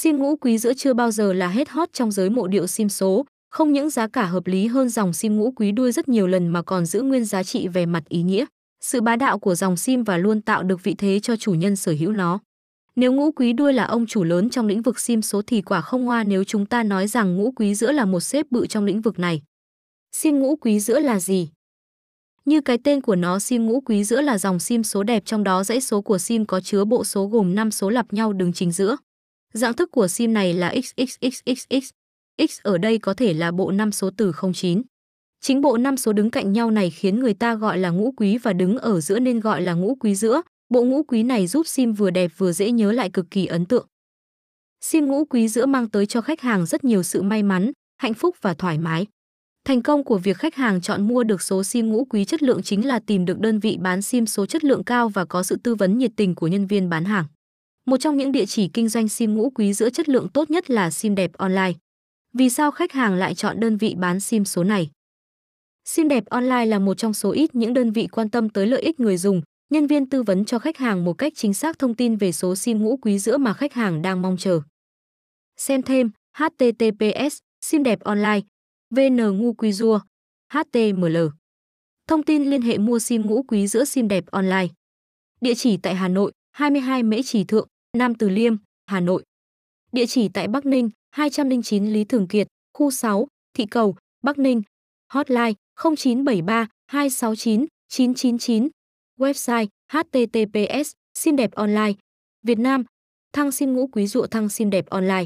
Sim ngũ quý giữa chưa bao giờ là hết hot trong giới mộ điệu sim số, không những giá cả hợp lý hơn dòng sim ngũ quý đuôi rất nhiều lần mà còn giữ nguyên giá trị về mặt ý nghĩa. Sự bá đạo của dòng sim và luôn tạo được vị thế cho chủ nhân sở hữu nó. Nếu ngũ quý đuôi là ông chủ lớn trong lĩnh vực sim số thì quả không hoa nếu chúng ta nói rằng ngũ quý giữa là một xếp bự trong lĩnh vực này. Sim ngũ quý giữa là gì? Như cái tên của nó, sim ngũ quý giữa là dòng sim số đẹp trong đó dãy số của sim có chứa bộ số gồm 5 số lặp nhau đứng chính giữa. Dạng thức của sim này là XXXXX. X ở đây có thể là bộ 5 số từ 09. Chính bộ 5 số đứng cạnh nhau này khiến người ta gọi là ngũ quý và đứng ở giữa nên gọi là ngũ quý giữa. Bộ ngũ quý này giúp sim vừa đẹp vừa dễ nhớ lại cực kỳ ấn tượng. Sim ngũ quý giữa mang tới cho khách hàng rất nhiều sự may mắn, hạnh phúc và thoải mái. Thành công của việc khách hàng chọn mua được số sim ngũ quý chất lượng chính là tìm được đơn vị bán sim số chất lượng cao và có sự tư vấn nhiệt tình của nhân viên bán hàng. Một trong những địa chỉ kinh doanh sim ngũ quý giữa chất lượng tốt nhất là sim đẹp online. Vì sao khách hàng lại chọn đơn vị bán sim số này? Sim đẹp online là một trong số ít những đơn vị quan tâm tới lợi ích người dùng, nhân viên tư vấn cho khách hàng một cách chính xác thông tin về số sim ngũ quý giữa mà khách hàng đang mong chờ. Xem thêm https sim đẹp online vn ngu quý rua html thông tin liên hệ mua sim ngũ quý giữa sim đẹp online địa chỉ tại Hà Nội 22 Mễ Trì Thượng Nam Từ Liêm, Hà Nội. Địa chỉ tại Bắc Ninh 209 Lý Thường Kiệt, khu 6 Thị Cầu, Bắc Ninh. Hotline 0973 269 999 website https sim đẹp online. Việt Nam, thăng sim ngũ quý dụ thăng sim đẹp online.